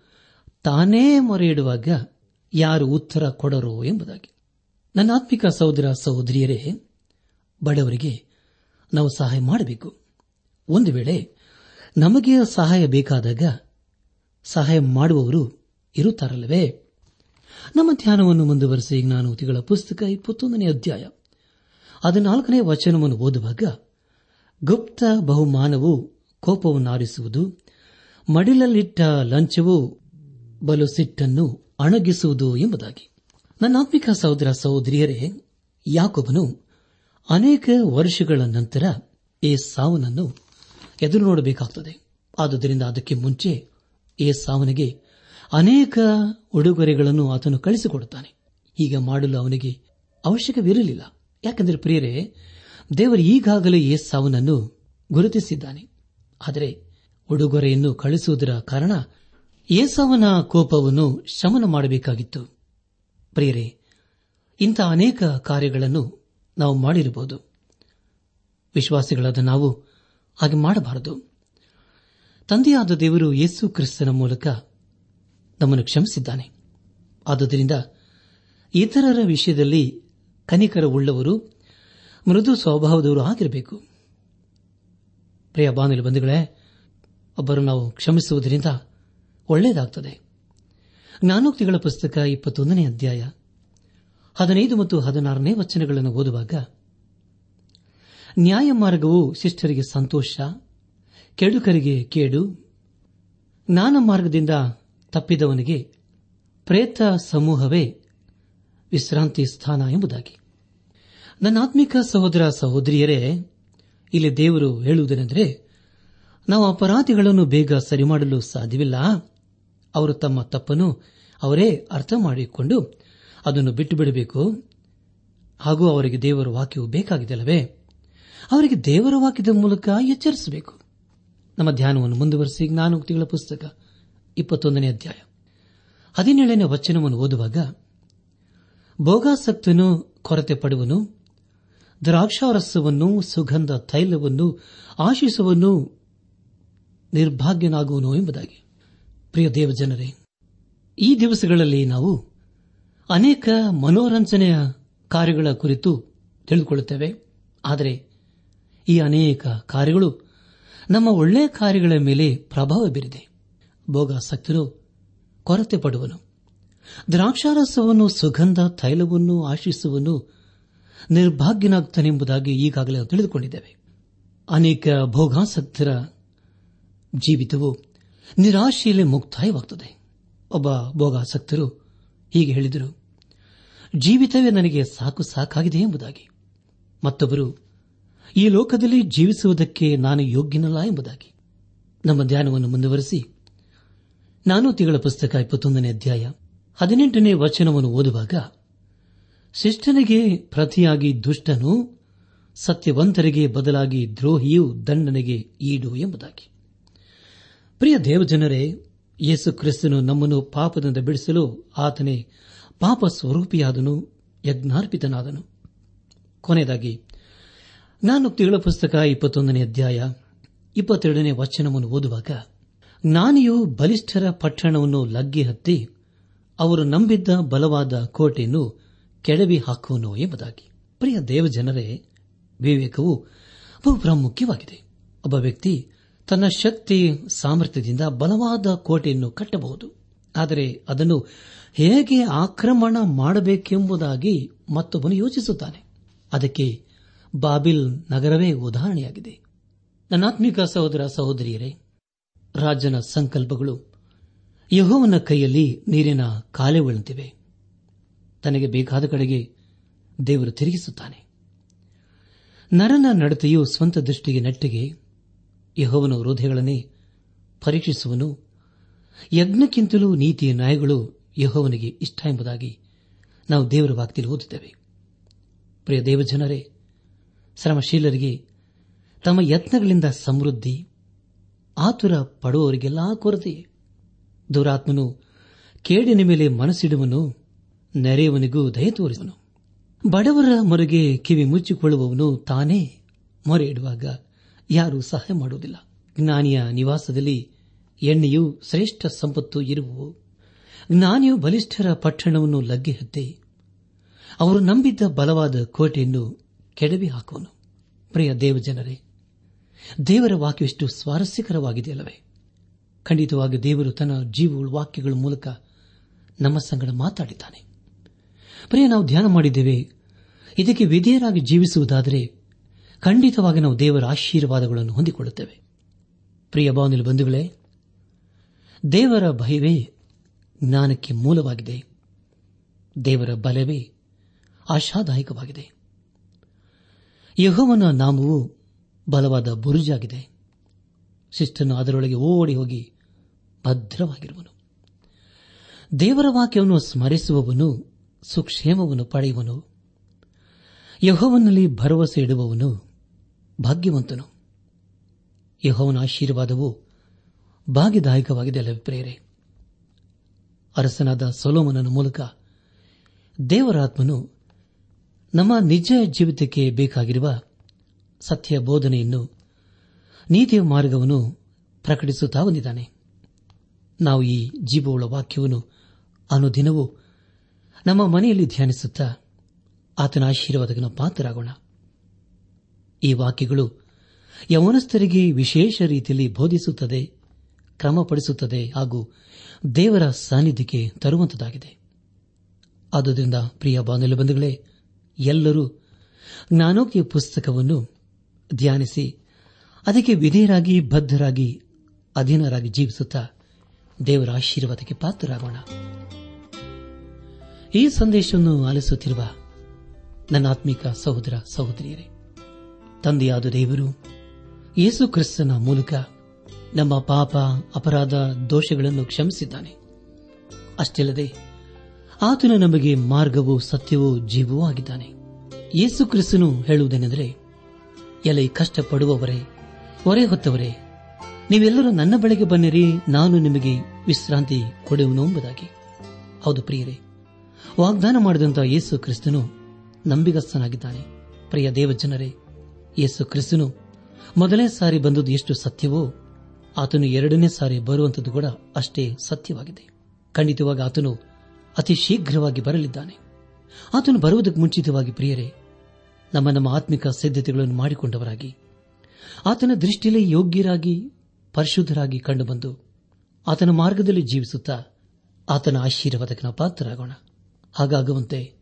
ತಾನೇ ಮೊರೆ ಇಡುವಾಗ ಯಾರು ಉತ್ತರ ಕೊಡರೋ ಎಂಬುದಾಗಿ. ನನ್ನ ಆತ್ಮಿಕ ಸಹೋದರ ಸಹೋದರಿಯರೇ, ಬಡವರಿಗೆ ನಾವು ಸಹಾಯ ಮಾಡಬೇಕು. ಒಂದು ವೇಳೆ ನಮಗೆ ಸಹಾಯ ಬೇಕಾದಾಗ ಸಹಾಯ ಮಾಡುವವರು ಇರುತ್ತಾರಲ್ಲವೇ? ನಮ್ಮ ಧ್ಯಾನವನ್ನು ಮುಂದುವರೆಸಿ ಜ್ಞಾನೋತಿಗಳ ಪುಸ್ತಕ ಇಪ್ಪತ್ತೊಂದನೇ ಅಧ್ಯಾಯ ಹದಿನಾಲ್ಕನೇ ವಚನವನ್ನು ಓದುವಾಗ ಗುಪ್ತ ಬಹುಮಾನವು ಕೋಪವನ್ನಾರಿಸುವುದು ಮಡಿಲಲ್ಲಿಟ್ಟ ಲಂಚವು ಬಲು ಸಿಟ್ಟನ್ನು ಅಣಗಿಸುವುದು ಎಂಬುದಾಗಿ. ನನ್ನ ಆತ್ಮಿಕ ಸಹೋದರ ಸಹೋದರಿಯರೇ ಯಾಕೊಬ್ಬನು ಅನೇಕ ವರ್ಷಗಳ ನಂತರ ಈ ಸಾವನನ್ನು ಎದುರು ನೋಡಬೇಕಾಗುತ್ತದೆ ಆದುದರಿಂದ ಅದಕ್ಕೆ ಮುಂಚೆ ಈ ಸಾವನಿಗೆ ಅನೇಕ ಉಡುಗೊರೆಗಳನ್ನು ಆತನು ಕಳಿಸಿಕೊಡುತ್ತಾನೆ. ಹೀಗೆ ಮಾಡಲು ಅವನಿಗೆ ಅವಶ್ಯಕವಿರಲಿಲ್ಲ. ಯಾಕೆಂದರೆ ಪ್ರಿಯರೇ, ದೇವರು ಈಗಾಗಲೇ ಸಾವನನ್ನು ಗುರುತಿಸಿದ್ದಾನೆ. ಆದರೆ ಉಡುಗೊರೆಯನ್ನು ಕಳಿಸುವುದರ ಕಾರಣ ಏಸವನ ಕೋಪವನ್ನು ಶಮನ ಮಾಡಬೇಕಾಗಿತ್ತು. ಪ್ರಿಯರೇ, ಇಂಥ ಅನೇಕ ಕಾರ್ಯಗಳನ್ನು ನಾವು ಮಾಡಿರಬಹುದು. ವಿಶ್ವಾಸಿಗಳಾದ ನಾವು ಹಾಗೆ ಮಾಡಬಾರದು. ತಂದೆಯಾದ ದೇವರು ಯೇಸು ಕ್ರಿಸ್ತನ ಮೂಲಕ ನಮ್ಮನ್ನು ಕ್ಷಮಿಸಿದ್ದಾನೆ. ಆದುದರಿಂದ ಇತರರ ವಿಷಯದಲ್ಲಿ ಕನಿಕರ ಉಳ್ಳವರು ಮೃದು ಸ್ವಭಾವದವರು ಆಗಿರಬೇಕು. ಪ್ರಿಯ ಬಾನುಲಿ ಬಂಧುಗಳೇ ಒಬ್ಬರು ನಾವು ಕ್ಷಮಿಸುವುದರಿಂದ ಒಳ್ಳೆಯದಾಗುತ್ತದೆ ಜ್ಞಾನೋಕ್ತಿಗಳ ಪುಸ್ತಕ ಇಪ್ಪತ್ತೊಂದನೇ ಅಧ್ಯಾಯ ಹದಿನೈದು ಮತ್ತು ಹದಿನಾರನೇ ವಚನಗಳನ್ನು ಓದುವಾಗ ನ್ಯಾಯ ಮಾರ್ಗವು ಶಿಷ್ಟರಿಗೆ ಸಂತೋಷ, ಕೆಡುಕರಿಗೆ ಕೇಡು, ಜ್ಞಾನ ಮಾರ್ಗದಿಂದ ತಪ್ಪಿದವನಿಗೆ ಪ್ರೇತ ಸಮೂಹವೇ ವಿಶ್ರಾಂತಿ ಸ್ಥಾನ ಎಂಬುದಾಗಿ. ನನ್ನ ಆತ್ಮಿಕ ಸಹೋದರ ಸಹೋದರಿಯರೇ, ಇಲ್ಲಿ ದೇವರು ಹೇಳುವುದೇನೆಂದರೆ ನಾವು ಅಪರಾಧಿಗಳನ್ನು ಬೇಗ ಸರಿ ಮಾಡಲು ಸಾಧ್ಯವಿಲ್ಲ. ಅವರು ತಮ್ಮ ತಪ್ಪನ್ನು ಅವರೇ ಅರ್ಥ ಮಾಡಿಕೊಂಡು ಅದನ್ನು ಬಿಟ್ಟು ಬಿಡಬೇಕು ಹಾಗೂ ಅವರಿಗೆ ದೇವರ ವಾಕ್ಯವು ಬೇಕಾಗಿದೆಲ್ಲವೇ? ಅವರಿಗೆ ದೇವರ ವಾಕ್ಯದ ಮೂಲಕ ಎಚ್ಚರಿಸಬೇಕು. ನಮ್ಮ ಧ್ಯಾನವನ್ನು ಮುಂದುವರೆಸಿ ಜ್ಞಾನೋಕ್ತಿಗಳ ಪುಸ್ತಕ ಇಪ್ಪತ್ತೊಂದನೇ ಅಧ್ಯಾಯ. ಹದಿನೇಳನೇ ವಚನವನ್ನು ಓದುವಾಗ, ಭೋಗಾಸಕ್ತನು ಕೊರತೆ ಪಡುವನು, ದ್ರಾಕ್ಷಾರಸವನ್ನು, ಸುಗಂಧ ತೈಲವನ್ನು ಆಶಿಸುವನು ನಿರ್ಭಾಗ್ಯನಾಗುವನು ಎಂಬುದಾಗಿ. ಪ್ರಿಯ ದೇವಜನರೇ, ಈ ದಿವಸಗಳಲ್ಲಿ ನಾವು ಅನೇಕ ಮನೋರಂಜನೆಯ ಕಾರ್ಯಗಳ ಕುರಿತು ತಿಳಿದುಕೊಳ್ಳುತ್ತೇವೆ. ಆದರೆ ಈ ಅನೇಕ ಕಾರ್ಯಗಳು ನಮ್ಮ ಒಳ್ಳೆಯ ಕಾರ್ಯಗಳ ಮೇಲೆ ಪ್ರಭಾವ ಬೀರಿದೆ. ಭೋಗಾಸಕ್ತರು ಕೊರತೆ ಪಡುವನು ದ್ರಾಕ್ಷಾರಸವನ್ನು, ಸುಗಂಧ, ತೈಲವನ್ನು ಆಶಿಸುವನು ನಿರ್ಭಾಗ್ಯನಾಗ್ತಾನೆಂಬುದಾಗಿ ಈಗಾಗಲೇ ತಿಳಿದುಕೊಂಡಿದ್ದೇವೆ. ಅನೇಕ ಭೋಗಾಸಕ್ತರ ಜೀವಿತವು ನಿರಾಶೆಯಲ್ಲಿ ಮುಕ್ತಾಯವಾಗುತ್ತದೆ ಒಬ್ಬ ಭೋಗಾಸಕ್ತರು ಹೀಗೆ ಹೇಳಿದರು, ಜೀವಿತವೇ ನನಗೆ ಸಾಕು ಸಾಕಾಗಿದೆ ಎಂಬುದಾಗಿ. ಮತ್ತೊಬ್ಬರು, ಈ ಲೋಕದಲ್ಲಿ ಜೀವಿಸುವುದಕ್ಕೆ ನಾನು ಯೋಗ್ಯನಲ್ಲ ಎಂಬುದಾಗಿ. ನಮ್ಮ ಧ್ಯಾನವನ್ನು ಮುಂದುವರೆಸಿ, ನಾನು ತಿಂಗಳ ಪುಸ್ತಕ ಇಪ್ಪತ್ತೊಂದನೇ ಅಧ್ಯಾಯ ಹದಿನೆಂಟನೇ ವಚನವನ್ನು ಓದುವಾಗ, ಶಿಷ್ಟನಿಗೆ ಪ್ರತಿಯಾಗಿ ದುಷ್ಟನು ಸತ್ಯವಂತರಿಗೆ ಬದಲಾಗಿ ದ್ರೋಹಿಯು ದಂಡನೆಗೆ ಈಡು ಎಂಬುದಾಗಿ. ಪ್ರಿಯ ದೇವಜನರೇ, ಯೇಸು ಕ್ರಿಸ್ತನು ನಮ್ಮನ್ನು ಪಾಪದಿಂದ ಬಿಡಿಸಲು ಆತನೇ ಪಾಪ ಸ್ವರೂಪಿಯಾದನು ಯಜ್ಞಾರ್ಪಿತನಾದನು. ಕೊನೆಯದಾಗಿ, ನಾನು ತಿಂಗಳ ಪುಸ್ತಕ ಇಪ್ಪತ್ತೊಂದನೇ ಅಧ್ಯಾಯ, ಇಪ್ಪತ್ತೆರಡನೇ ವಚನವನ್ನು ಓದುವಾಗ, ಜ್ಞಾನಿಯು ಬಲಿಷ್ಠರ ಪಟ್ಟಣವನ್ನು ಲಗ್ಗೆ ಹತ್ತಿ, ಅವರು ನಂಬಿದ್ದ ಬಲವಾದ ಕೋಟೆಯನ್ನು ಕೆಡವಿ ಹಾಕುವನು ಎಂಬುದಾಗಿ. ಪ್ರಿಯ ದೇವಜನರೇ, ವಿವೇಕವು ಬಹು ಪ್ರಾಮುಖ್ಯವಾಗಿದೆ. ಒಬ್ಬ ವ್ಯಕ್ತಿ ತನ್ನ ಶಕ್ತಿ ಸಾಮರ್ಥ್ಯದಿಂದ ಬಲವಾದ ಕೋಟೆಯನ್ನು ಕಟ್ಟಬಹುದು. ಆದರೆ ಅದನ್ನು ಹೇಗೆ ಆಕ್ರಮಣ ಮಾಡಬೇಕೆಂಬುದಾಗಿ ಮತ್ತೊಬ್ಬನು ಯೋಚಿಸುತ್ತಾನೆ. ಅದಕ್ಕೆ ಬಾಬಿಲ್ ನಗರವೇ ಉದಾಹರಣೆಯಾಗಿದೆ. ನನ್ನಾತ್ಮಿಕ ಸಹೋದರ ಸಹೋದರಿಯರೇ ರಾಜನ ಸಂಕಲ್ಪಗಳು ಯಹೋವನ ಕೈಯಲ್ಲಿ ನೀರಿನ ಕಾಲೆಗಳಂತಿವೆ ತನಗೆ ಬೇಕಾದ ಕಡೆಗೆ ದೇವರು ತಿರುಗಿಸುತ್ತಾನೆ. ನರನ ನಡತೆಯು ಸ್ವಂತ ದೃಷ್ಟಿಗೆ ನೆಟ್ಟಿಗೆ ಯಹೋವನ ಹೃದಯಗಳನ್ನೇ ಪರೀಕ್ಷಿಸುವನು. ಯಜ್ಞಕ್ಕಿಂತಲೂ ನೀತಿಯ ನ್ಯಾಯಗಳು ಯಹೋವನಿಗೆ ಇಷ್ಟ ಎಂಬುದಾಗಿ ನಾವು ದೇವರ ವಾಕ್ತಿಯಲ್ಲಿ ಓದುತ್ತೇವೆ ಪ್ರಿಯ ದೇವಜನರೇ, ಶ್ರಮಶೀಲರಿಗೆ ತಮ್ಮ ಯತ್ನಗಳಿಂದ ಸಮೃದ್ಧಿ, ಆತುರ ಪಡುವವರಿಗೆಲ್ಲಾ ಕೊರತೆ. ದುರಾತ್ಮನು ಕೇಡಿನ ಮೇಲೆ ಮನಸ್ಸಿಡುವನು, ನೆರೆಯವನಿಗೂ ದಯ ತೋರಿಸುವನು. ಬಡವರ ಮೊರೆಗೆ ಕಿವಿ ಮುಚ್ಚಿಕೊಳ್ಳುವವನು ತಾನೇ ಮೊರೆ ಇಡುವಾಗ ಯಾರೂ ಸಹಾಯ ಮಾಡುವುದಿಲ್ಲ. ಜ್ಞಾನಿಯ ನಿವಾಸದಲ್ಲಿ ಎಣ್ಣೆಯು ಶ್ರೇಷ್ಠ ಸಂಪತ್ತು ಇರುವವು ಜ್ಞಾನಿಯು ಬಲಿಷ್ಠರ ಪಟ್ಟಣವನ್ನು ಲಗ್ಗೆ ಹತ್ತಿ ಅವರು ನಂಬಿದ್ದ ಬಲವಾದ ಕೋಟೆಯನ್ನು ಕೆಡವಿ ಹಾಕುವನು. ಪ್ರಿಯ ದೇವಜನರೇ, ದೇವರ ವಾಕ್ಯವೆಷ್ಟು ಸ್ವಾರಸ್ಯಕರವಾಗಿದೆಯಲ್ಲವೇ? ಖಂಡಿತವಾಗಿ ದೇವರು ತನ್ನ ಜೀವಗಳ ವಾಕ್ಯಗಳ ಮೂಲಕ ನಮ್ಮ ಸಂಗಡ ಮಾತಾಡಿದ್ದಾನೆ. ಪ್ರಿಯ, ನಾವು ಧ್ಯಾನ ಮಾಡಿದ್ದೇವೆ. ಇದಕ್ಕೆ ವಿಧೇಯರಾಗಿ ಜೀವಿಸುವುದಾದರೆ ಖಂಡಿತವಾಗಿ ನಾವು ದೇವರ ಆಶೀರ್ವಾದಗಳನ್ನು ಹೊಂದಿಕೊಳ್ಳುತ್ತೇವೆ. ಪ್ರಿಯ ಭಾವನೆಲು ಬಂಧುಗಳೇ, ದೇವರ ಭಯವೇ ಜ್ಞಾನಕ್ಕೆ ಮೂಲವಾಗಿದೆ. ದೇವರ ಬಲವೇ ಆಶಾದಾಯಕವಾಗಿದೆ. ಯಹೋವನ ನಾಮವು ಬಲವಾದ ಬುರುಜಾಗಿದೆ. ಶಿಸ್ತನ್ನು ಅದರೊಳಗೆ ಓಡಿ ಹೋಗಿ ಭದ್ರವಾಗಿರುವನು. ದೇವರ ವಾಕ್ಯವನ್ನು ಸ್ಮರಿಸುವವನು, ಸುಕ್ಷೇಮವನ್ನು ಪಡೆಯುವನು. ಯಹೋವನಲ್ಲಿ ಭರವಸೆ ಇಡುವವನು ಭಾಗ್ಯವಂತನು. ಯಹೋವನ ಆಶೀರ್ವಾದವು ಭಾಗ್ಯದಾಯಕವಾಗಿದೆ ಅಲ್ಲವೇ ಪ್ರೇರೆ ಅರಸನಾದ ಸೊಲೋಮನನ ಮೂಲಕ ದೇವರಾತ್ಮನು ನಮ್ಮ ನಿಜ ಜೀವಿತಕ್ಕೆ ಬೇಕಾಗಿರುವ ಸತ್ಯ ಬೋಧನೆಯನ್ನು ನೀತಿಯ ಮಾರ್ಗವನ್ನು ಪ್ರಕಟಿಸುತ್ತಾ ಬಂದಿದ್ದಾನೆ. ನಾವು ಈ ಜೀವವುಳ್ಳ ವಾಕ್ಯವನ್ನು ಅನುದಿನವೂ ನಮ್ಮ ಮನೆಯಲ್ಲಿ ಧ್ಯಾನಿಸುತ್ತಾ ಆತನ ಆಶೀರ್ವಾದಕ್ಕೆ ಪಾತ್ರರಾಗೋಣ. ಈ ವಾಕ್ಯಗಳು ಯವನಸ್ಥರಿಗೆ ವಿಶೇಷ ರೀತಿಯಲ್ಲಿ ಬೋಧಿಸುತ್ತದೆ, ಕ್ರಮಪಡಿಸುತ್ತದೆ ಹಾಗೂ ದೇವರ ಸಾನ್ನಿಧ್ಯಕ್ಕೆ ತರುವಂತದಾಗಿದೆ ಆದುದರಿಂದ ಪ್ರಿಯ ಬಾನುಲಿ ಬಂಧುಗಳೇ, ಎಲ್ಲರೂ ಜ್ಞಾನೋಕ್ಯ ಪುಸ್ತಕವನ್ನು ಧ್ಯಾನಿಸಿ, ಅದಕ್ಕೆ ವಿಧೇಯರಾಗಿ, ಬದ್ಧರಾಗಿ, ಅಧೀನರಾಗಿ ಜೀವಿಸುತ್ತಾ ದೇವರ ಆಶೀರ್ವಾದಕ್ಕೆ ಪಾತ್ರರಾಗೋಣ. ಈ ಸಂದೇಶವನ್ನು ಆಲಿಸುತ್ತಿರುವ ನನ್ನ ಆತ್ಮಿಕ ಸಹೋದರ ಸಹೋದರಿಯರೇ ತಂದೆಯಾದ ದೇವರು, ಯೇಸು ಕ್ರಿಸ್ತನ ಮೂಲಕ ನಮ್ಮ ಪಾಪ ಅಪರಾಧ ದೋಷಗಳನ್ನು ಕ್ಷಮಿಸಿದ್ದಾನೆ. ಅಷ್ಟಿಲ್ಲದೆ ಆತನು ನಮಗೆ ಮಾರ್ಗವೂ ಸತ್ಯವೂ ಜೀವವೂ ಆಗಿದ್ದಾನೆ. ಯೇಸು ಕ್ರಿಸ್ತನು ಹೇಳುವುದೇನೆಂದರೆ ಎಲೆ ಕಷ್ಟಪಡುವವರೇ, ಹೊರೆ ಹೊತ್ತವರೇ, ನೀವೆಲ್ಲರೂ ನನ್ನ ಬಳಿಗೆ ಬನ್ನಿರಿ, ನಾನು ನಿಮಗೆ ವಿಶ್ರಾಂತಿ ಕೊಡುವನು ಎಂಬುದಾಗಿ. ಹೌದು ಪ್ರಿಯರೇ, ವಾಗ್ದಾನ ಮಾಡಿದಂತಹ ಯೇಸು ಕ್ರಿಸ್ತನು ನಂಬಿಗಸ್ತನಾಗಿದ್ದಾನೆ. ಪ್ರಿಯ ದೇವಜನರೇ ಯೇಸು ಕ್ರಿಸ್ತನು ಮೊದಲನೇ ಸಾರಿ ಬಂದದ್ದು ಎಷ್ಟು ಸತ್ಯವೋ, ಆತನು ಎರಡನೇ ಸಾರಿ ಬರುವಂತದ್ದು ಕೂಡ ಅಷ್ಟೇ ಸತ್ಯವಾಗಿದೆ. ಖಂಡಿತವಾಗಿ ಆತನು ಅತಿ ಶೀಘ್ರವಾಗಿ ಬರಲಿದ್ದಾನೆ. ಆತನು ಬರುವುದಕ್ಕೆ ಮುಂಚಿತವಾಗಿ ಪ್ರಿಯರೇ, ನಮ್ಮ ನಮ್ಮ ಆತ್ಮಿಕ ಸಿದ್ಧತೆಗಳನ್ನು ಮಾಡಿಕೊಂಡವರಾಗಿ, ಆತನ ದೃಷ್ಟಿಯಲ್ಲಿ ಯೋಗ್ಯರಾಗಿ, ಪರಿಶುದ್ಧರಾಗಿ ಕಂಡುಬಂದು, ಆತನ ಮಾರ್ಗದಲ್ಲಿ ಜೀವಿಸುತ್ತಾ ಆತನ ಆಶೀರ್ವಾದಕ್ಕೆ ನಾವು ಪಾತ್ರರಾಗೋಣ. ಹಾಗಾಗುವಂತೆ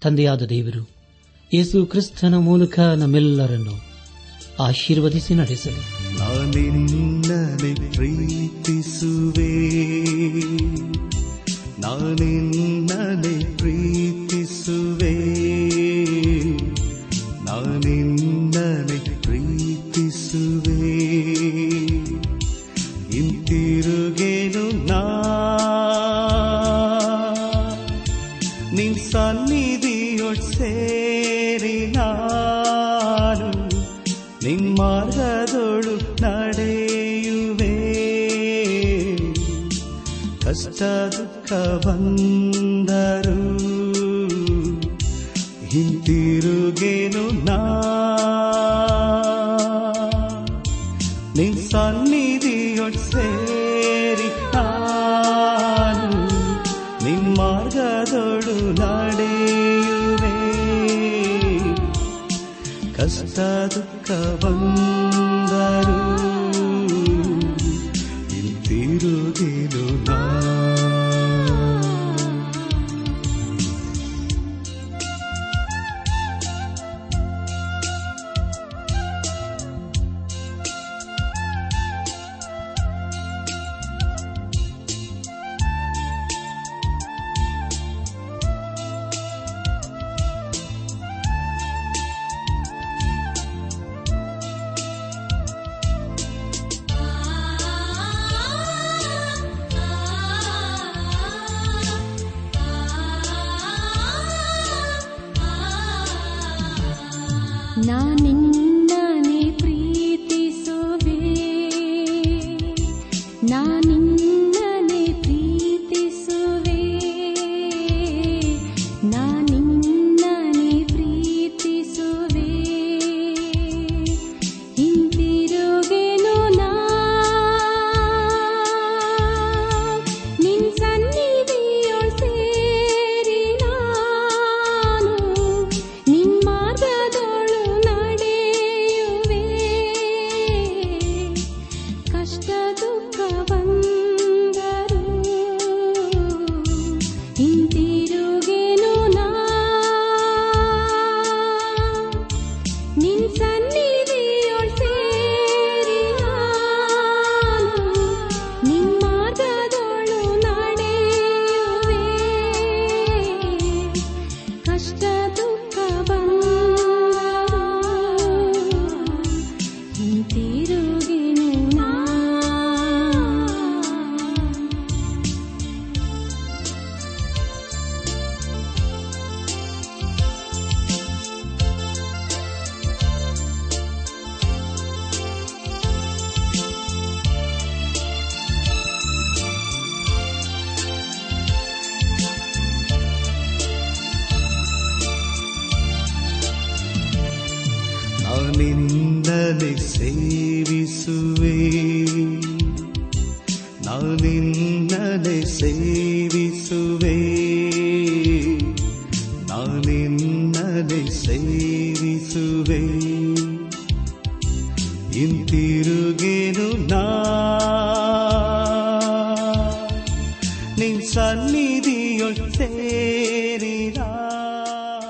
ತಂದೆಯಾದ ದೇವರು ಯೇಸು ಕ್ರಿಸ್ತನ ಮೂಲಕ ನಮ್ಮೆಲ್ಲರನ್ನು ಆಶೀರ್ವದಿಸಿ ನಡೆಸಲಿ. ನಾನಿನ್ನನೆ ಪ್ರೀತಿಸುವೆ. ನಾನಿನ್ನನೆ Cả ನಾನಿನ್ನನೆ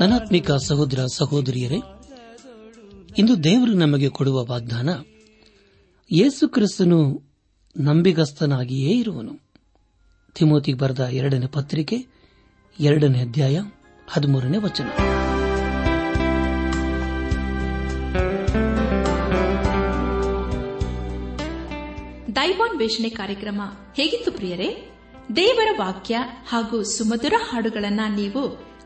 ನನಾತ್ಮಿಕ ಸಹೋದರ ಸಹೋದರಿಯರೇ, ಇಂದು ದೇವರು ನಮಗೆ ಕೊಡುವ ವಾಗ್ದಾನ, ಯೇಸು ಕ್ರಿಸ್ತನು ನಂಬಿಗಸ್ತನಾಗಿಯೇ ಇರುವನು. ತಿಮೋತಿ ಬರೆದ ಎರಡನೇ ಪತ್ರಿಕೆ, ಎರಡನೇ ಅಧ್ಯಾಯ, ಹದಿಮೂರನೇ ವಚನ. ದೈವಾನ್ವೇಷಣೆ ಕಾರ್ಯಕ್ರಮ ಹೇಗಿತ್ತು ಪ್ರಿಯರೇ? ದೇವರ ವಾಕ್ಯ ಹಾಗೂ ಸುಮಧುರ ಹಾಡುಗಳನ್ನು ನೀವು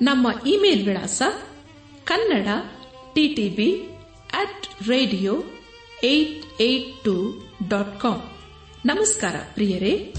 ನಮ್ಮ ಇಮೇಲ್ ವಿಳಾಸ Kannada TTB at radio eight eight two dot com ನಮಸ್ಕಾರ ಪ್ರಿಯರೇ.